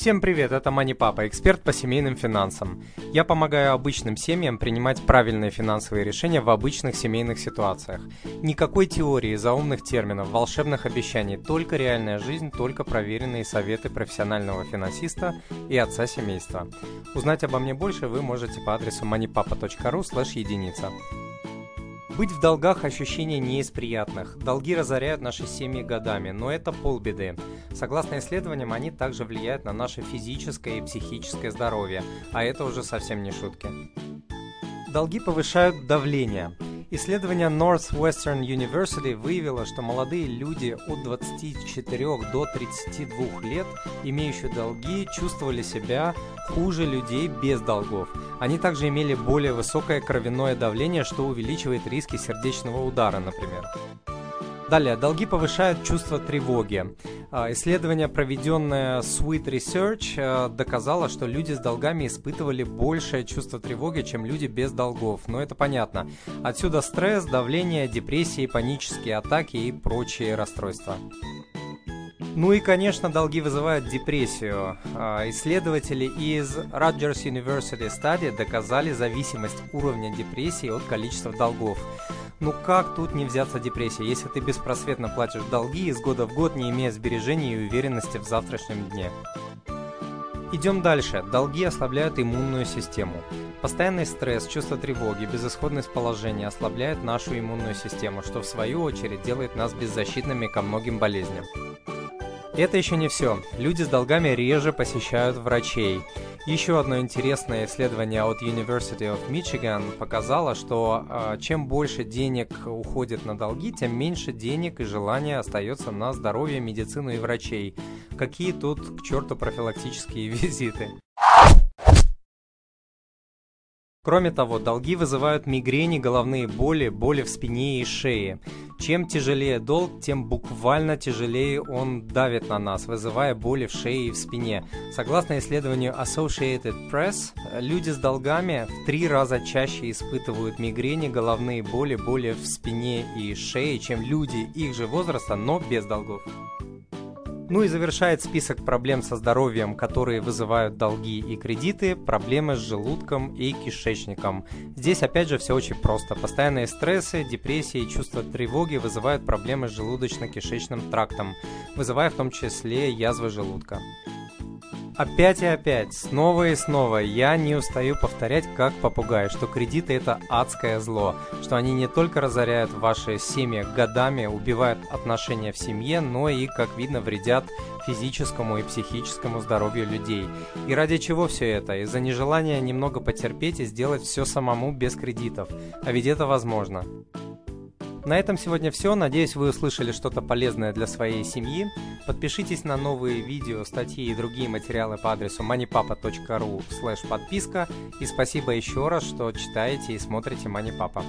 Всем привет, это Мани Папа, эксперт по семейным финансам. Я помогаю обычным семьям принимать правильные финансовые решения в обычных семейных ситуациях. Никакой теории, заумных терминов, волшебных обещаний, только реальная жизнь, только проверенные советы профессионального финансиста и отца семейства. Узнать обо мне больше вы можете по адресу moneypapa.ru единица. Быть в долгах ощущение не из приятных. Долги разоряют наши семьи годами, но это полбеды. Согласно исследованиям, они также влияют на наше физическое и психическое здоровье, а это уже совсем не шутки. Долги повышают давление. Исследование Northwestern University выявило, что молодые люди от 24 до 32 лет, имеющие долги, чувствовали себя хуже людей без долгов. Они также имели более высокое кровяное давление, что увеличивает риски сердечного удара, например. Далее, долги повышают чувство тревоги. А, исследование, проведенное Sweet Research, э, доказало, что люди с долгами испытывали большее чувство тревоги, чем люди без долгов. Но это понятно. Отсюда стресс, давление, депрессии, панические атаки и прочие расстройства. Ну и, конечно, долги вызывают депрессию. А, исследователи из Rutgers University Study доказали зависимость уровня депрессии от количества долгов. Ну как тут не взяться депрессии, если ты беспросветно платишь долги из года в год, не имея сбережений и уверенности в завтрашнем дне? Идем дальше. Долги ослабляют иммунную систему. Постоянный стресс, чувство тревоги, безысходность положения ослабляют нашу иммунную систему, что в свою очередь делает нас беззащитными ко многим болезням. Это еще не все. Люди с долгами реже посещают врачей. Еще одно интересное исследование от University of Michigan показало, что э, чем больше денег уходит на долги, тем меньше денег и желания остается на здоровье, медицину и врачей. Какие тут к черту профилактические визиты? Кроме того, долги вызывают мигрени, головные боли, боли в спине и шее. Чем тяжелее долг, тем буквально тяжелее он давит на нас, вызывая боли в шее и в спине. Согласно исследованию Associated Press, люди с долгами в три раза чаще испытывают мигрени, головные боли, боли в спине и шее, чем люди их же возраста, но без долгов. Ну и завершает список проблем со здоровьем, которые вызывают долги и кредиты, проблемы с желудком и кишечником. Здесь опять же все очень просто. Постоянные стрессы, депрессии и чувство тревоги вызывают проблемы с желудочно-кишечным трактом, вызывая в том числе язвы желудка. Опять и опять, снова и снова я не устаю повторять, как попугай, что кредиты это адское зло, что они не только разоряют ваши семьи годами, убивают отношения в семье, но и, как видно, вредят физическому и психическому здоровью людей. И ради чего все это? Из-за нежелания немного потерпеть и сделать все самому без кредитов. А ведь это возможно. На этом сегодня все. Надеюсь, вы услышали что-то полезное для своей семьи. Подпишитесь на новые видео, статьи и другие материалы по адресу moneypapa.ru подписка. И спасибо еще раз, что читаете и смотрите Papa.